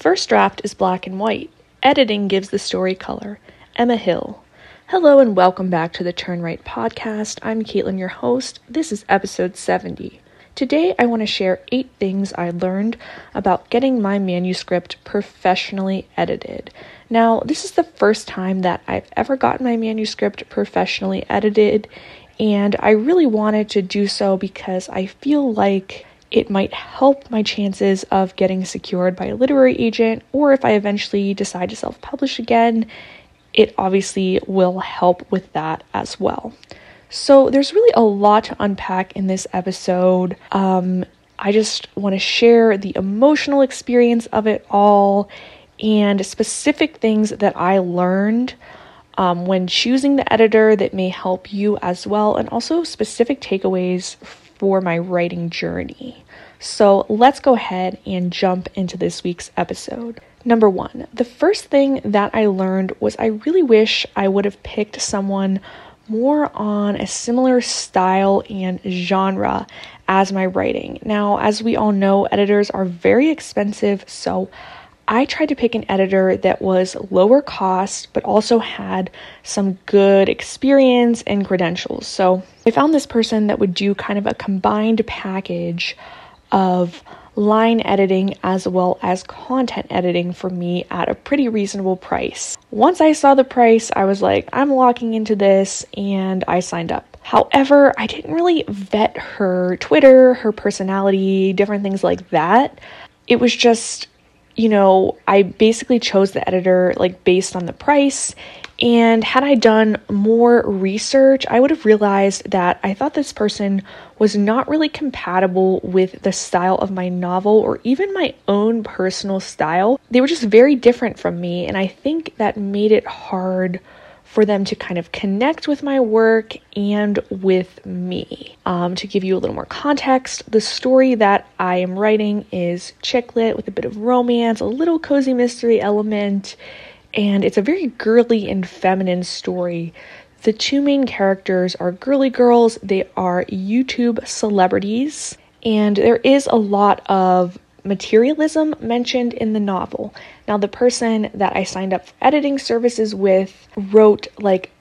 first draft is black and white. Editing gives the story color. Emma Hill. Hello and welcome back to the Turn Right podcast. I'm Caitlin, your host. This is episode 70. Today, I want to share eight things I learned about getting my manuscript professionally edited. Now, this is the first time that I've ever gotten my manuscript professionally edited, and I really wanted to do so because I feel like it might help my chances of getting secured by a literary agent, or if I eventually decide to self publish again, it obviously will help with that as well. So, there's really a lot to unpack in this episode. Um, I just want to share the emotional experience of it all and specific things that I learned um, when choosing the editor that may help you as well, and also specific takeaways for my writing journey. So let's go ahead and jump into this week's episode. Number one, the first thing that I learned was I really wish I would have picked someone more on a similar style and genre as my writing. Now, as we all know, editors are very expensive, so I tried to pick an editor that was lower cost but also had some good experience and credentials. So I found this person that would do kind of a combined package of line editing as well as content editing for me at a pretty reasonable price. Once I saw the price, I was like, I'm locking into this and I signed up. However, I didn't really vet her Twitter, her personality, different things like that. It was just you know, I basically chose the editor like based on the price. And had I done more research, I would have realized that I thought this person was not really compatible with the style of my novel or even my own personal style. They were just very different from me, and I think that made it hard for them to kind of connect with my work and with me. Um, to give you a little more context, the story that I am writing is chick lit with a bit of romance, a little cozy mystery element, and it's a very girly and feminine story. The two main characters are girly girls, they are YouTube celebrities, and there is a lot of materialism mentioned in the novel. Now, the person that I signed up for editing services with wrote like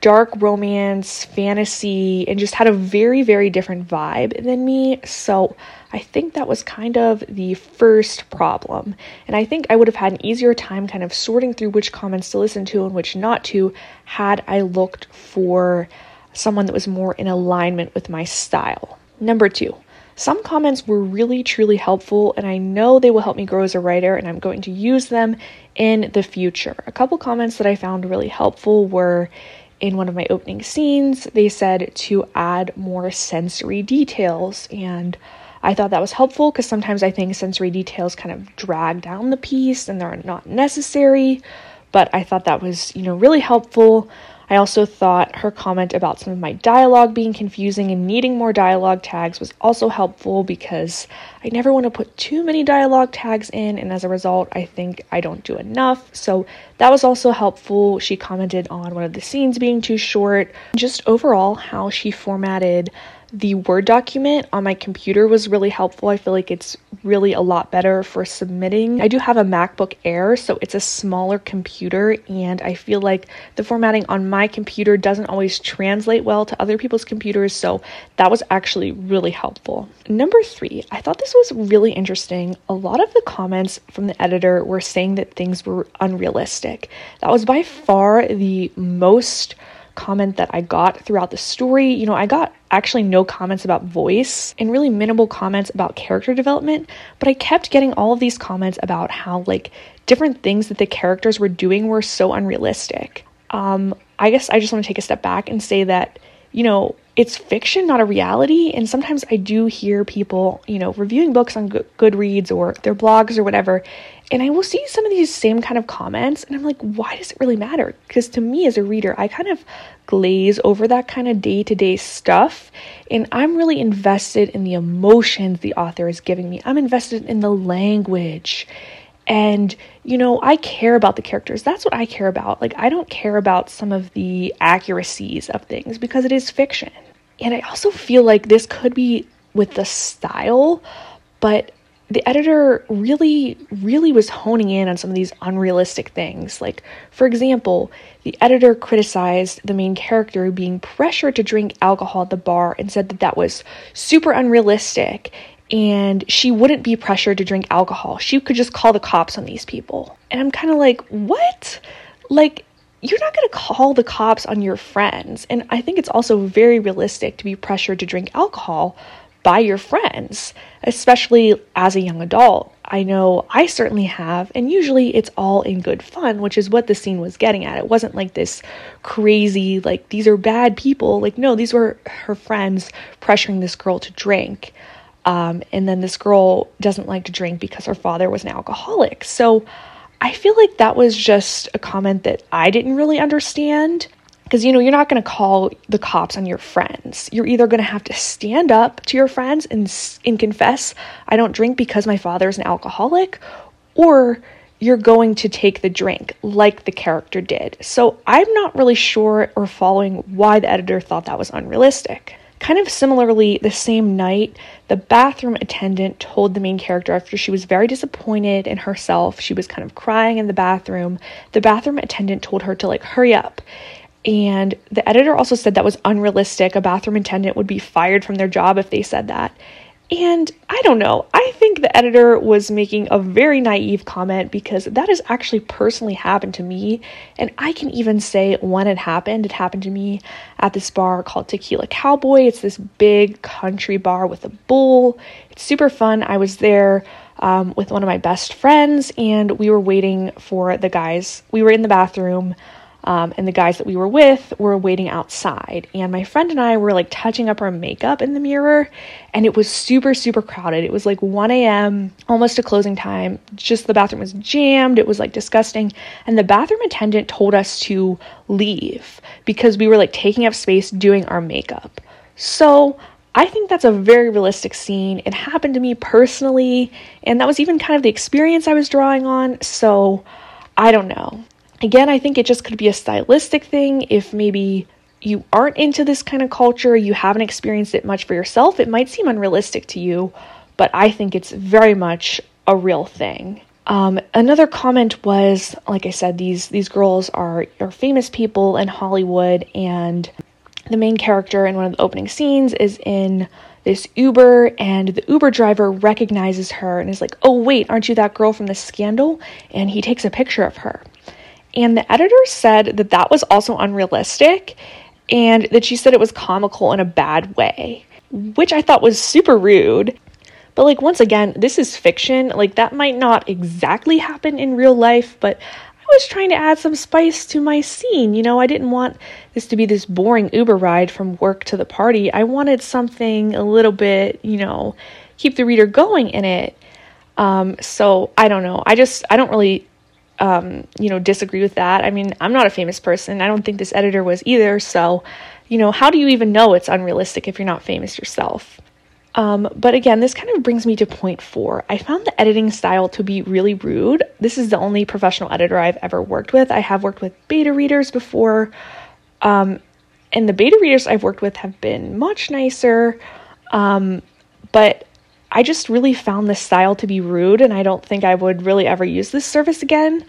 dark romance, fantasy, and just had a very, very different vibe than me. So I think that was kind of the first problem. And I think I would have had an easier time kind of sorting through which comments to listen to and which not to had I looked for someone that was more in alignment with my style. Number two, some comments were really, truly helpful, and I know they will help me grow as a writer, and I'm going to use them in the future. A couple comments that I found really helpful were in one of my opening scenes, they said to add more sensory details, and I thought that was helpful because sometimes I think sensory details kind of drag down the piece and they're not necessary, but I thought that was, you know, really helpful. I also thought her comment about some of my dialogue being confusing and needing more dialogue tags was also helpful because I never want to put too many dialogue tags in, and as a result, I think I don't do enough. So that was also helpful. She commented on one of the scenes being too short, just overall, how she formatted the Word document on my computer was really helpful. I feel like it's really a lot better for submitting. I do have a MacBook Air, so it's a smaller computer, and I feel like the formatting on my computer doesn't always translate well to other people's computers, so that was actually really helpful. Number three, I thought this was really interesting. A lot of the comments from the editor were saying that things were unrealistic. That was by far the most comment that I got throughout the story. You know, I got actually no comments about voice and really minimal comments about character development, but I kept getting all of these comments about how like different things that the characters were doing were so unrealistic. Um, I guess I just want to take a step back and say that, you know, it's fiction, not a reality. And sometimes I do hear people, you know, reviewing books on Goodreads or their blogs or whatever, and I will see some of these same kind of comments, and I'm like, why does it really matter? Because to me as a reader, I kind of glaze over that kind of day to day stuff, and I'm really invested in the emotions the author is giving me. I'm invested in the language. And, you know, I care about the characters. That's what I care about. Like, I don't care about some of the accuracies of things because it is fiction. And I also feel like this could be with the style, but the editor really, really was honing in on some of these unrealistic things. Like, for example, the editor criticized the main character being pressured to drink alcohol at the bar and said that that was super unrealistic and she wouldn't be pressured to drink alcohol. She could just call the cops on these people. And I'm kind of like, what? Like, you're not going to call the cops on your friends. And I think it's also very realistic to be pressured to drink alcohol by your friends, especially as a young adult. I know I certainly have, and usually it's all in good fun, which is what the scene was getting at. It wasn't like this crazy, like, these are bad people. Like, no, these were her friends pressuring this girl to drink. Um, and then this girl doesn't like to drink because her father was an alcoholic. So I feel like that was just a comment that I didn't really understand. Because you know you're not going to call the cops on your friends. You're either going to have to stand up to your friends and and confess i don't drink because my father is an alcoholic or you're going to take the drink like the character did. So i'm not really sure or following why the editor thought that was unrealistic kind of similarly the same night the bathroom attendant told the main character after she was very disappointed in herself she was kind of crying in the bathroom the bathroom attendant told her to like hurry up and the editor also said that was unrealistic. A bathroom attendant would be fired from their job if they said that. And I don't know. I think the editor was making a very naive comment because that has actually personally happened to me. And I can even say when it happened. It happened to me at this bar called Tequila Cowboy. It's this big country bar with a bull. It's super fun. I was there um, with one of my best friends and we were waiting for the guys. We were in the bathroom. Um, and the guys that we were with were waiting outside. And my friend and I were like touching up our makeup in the mirror, and it was super, super crowded. It was like 1 a.m., almost to closing time. Just the bathroom was jammed. It was like disgusting. And the bathroom attendant told us to leave because we were like taking up space doing our makeup. So I think that's a very realistic scene. It happened to me personally, and that was even kind of the experience I was drawing on. So I don't know. Again, I think it just could be a stylistic thing. If maybe you aren't into this kind of culture, you haven't experienced it much for yourself, it might seem unrealistic to you, but I think it's very much a real thing. Um, another comment was, like I said, these these girls are are famous people in Hollywood, and the main character in one of the opening scenes is in this Uber, and the Uber driver recognizes her and is like, "Oh wait, aren't you that girl from the scandal?" And he takes a picture of her. And the editor said that that was also unrealistic and that she said it was comical in a bad way, which I thought was super rude. But, like, once again, this is fiction. Like, that might not exactly happen in real life, but I was trying to add some spice to my scene. You know, I didn't want this to be this boring Uber ride from work to the party. I wanted something a little bit, you know, keep the reader going in it. Um, so I don't know. I just, I don't really um, you know, disagree with that. I mean, I'm not a famous person. I don't think this editor was either. So, you know, how do you even know it's unrealistic if you're not famous yourself? Um, but again, this kind of brings me to point four. I found the editing style to be really rude. This is the only professional editor I've ever worked with. I have worked with beta readers before, um, and the beta readers I've worked with have been much nicer. Um, but I just really found this style to be rude, and I don't think I would really ever use this service again.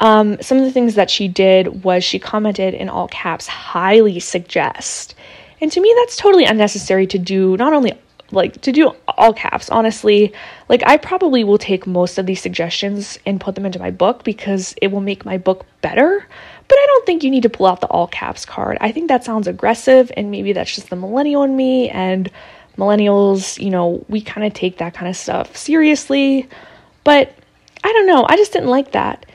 Um, some of the things that she did was she commented in all caps, highly suggest. And to me, that's totally unnecessary to do, not only like to do all caps, honestly. Like, I probably will take most of these suggestions and put them into my book because it will make my book better. But I don't think you need to pull out the all caps card. I think that sounds aggressive, and maybe that's just the millennial in me. And millennials, you know, we kind of take that kind of stuff seriously. But I don't know, I just didn't like that.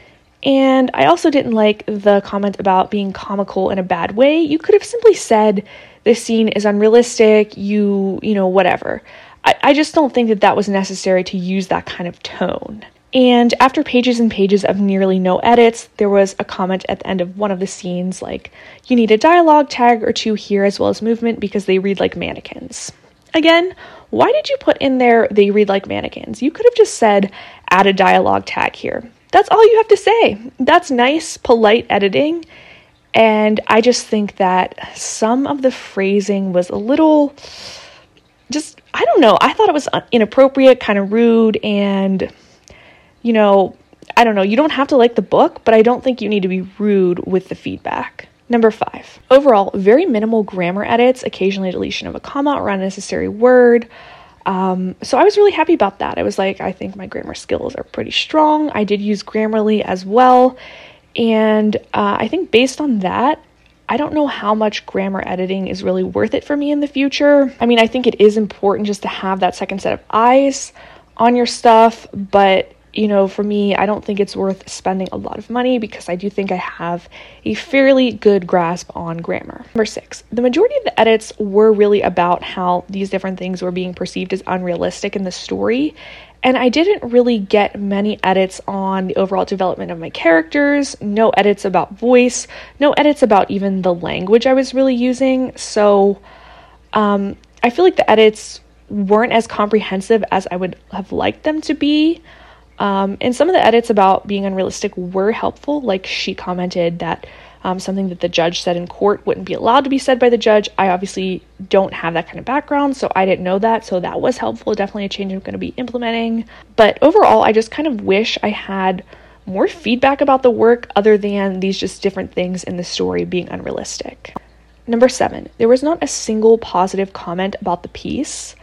And I also didn't like the comment about being comical in a bad way. You could have simply said, this scene is unrealistic, you, you know, whatever. I, I just don't think that that was necessary to use that kind of tone. And after pages and pages of nearly no edits, there was a comment at the end of one of the scenes like, you need a dialogue tag or two here as well as movement because they read like mannequins. Again, why did you put in there they read like mannequins? You could have just said add a dialogue tag here. That's all you have to say. That's nice, polite editing. And I just think that some of the phrasing was a little just, I don't know, I thought it was inappropriate, kind of rude, and, you know, I don't know, you don't have to like the book, but I don't think you need to be rude with the feedback. Number five, overall, very minimal grammar edits, occasionally deletion of a comma or unnecessary word. Um, so I was really happy about that. I was like, I think my grammar skills are pretty strong. I did use Grammarly as well. And uh, I think based on that, I don't know how much grammar editing is really worth it for me in the future. I mean, I think it is important just to have that second set of eyes on your stuff, but you know, for me, I don't think it's worth spending a lot of money because I do think I have a fairly good grasp on grammar. Number six, the majority of the edits were really about how these different things were being perceived as unrealistic in the story. And I didn't really get many edits on the overall development of my characters, no edits about voice, no edits about even the language I was really using. So um, I feel like the edits weren't as comprehensive as I would have liked them to be. Um, and some of the edits about being unrealistic were helpful. Like she commented that um, something that the judge said in court wouldn't be allowed to be said by the judge. I obviously don't have that kind of background, so I didn't know that. So that was helpful. Definitely a change I'm going to be implementing. But overall, I just kind of wish I had more feedback about the work other than these just different things in the story being unrealistic. Number seven, there was not a single positive comment about the piece,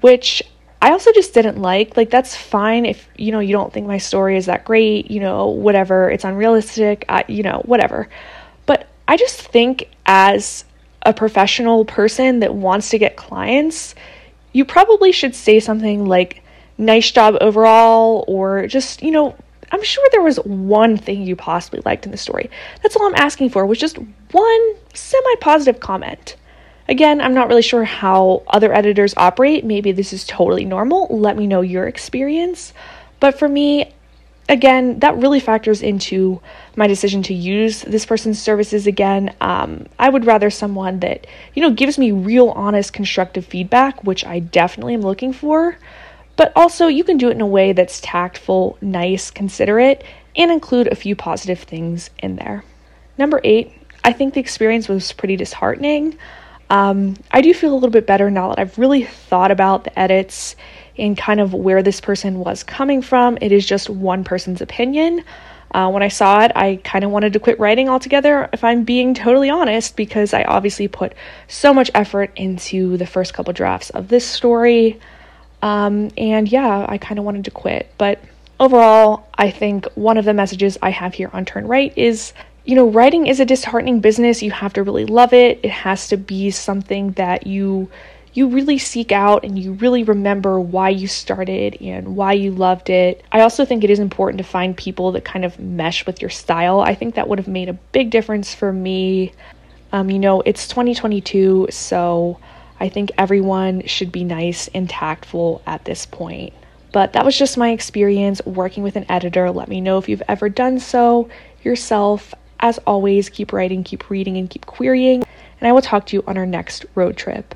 which I also just didn't like. Like, that's fine if, you know, you don't think my story is that great, you know, whatever, it's unrealistic, you know, whatever. But I just think as a professional person that wants to get clients, you probably should say something like, nice job overall, or just, you know, I'm sure there was one thing you possibly liked in the story. That's all I'm asking for, was just one semi positive comment. Again, I'm not really sure how other editors operate. Maybe this is totally normal. Let me know your experience. But for me, again, that really factors into my decision to use this person's services again. Um, I would rather someone that, you know, gives me real, honest, constructive feedback, which I definitely am looking for. But also, you can do it in a way that's tactful, nice, considerate, and include a few positive things in there. Number eight, I think the experience was pretty disheartening. Um, I do feel a little bit better now that I've really thought about the edits and kind of where this person was coming from. It is just one person's opinion. Uh, when I saw it, I kind of wanted to quit writing altogether, if I'm being totally honest, because I obviously put so much effort into the first couple drafts of this story. Um, and yeah, I kind of wanted to quit. But overall, I think one of the messages I have here on Turn Right is you know, writing is a disheartening business. You have to really love it. It has to be something that you you really seek out and you really remember why you started and why you loved it. I also think it is important to find people that kind of mesh with your style. I think that would have made a big difference for me. Um, you know, it's 2022, so I think everyone should be nice and tactful at this point. But that was just my experience working with an editor. Let me know if you've ever done so yourself. As always, keep writing, keep reading, and keep querying. And I will talk to you on our next road trip.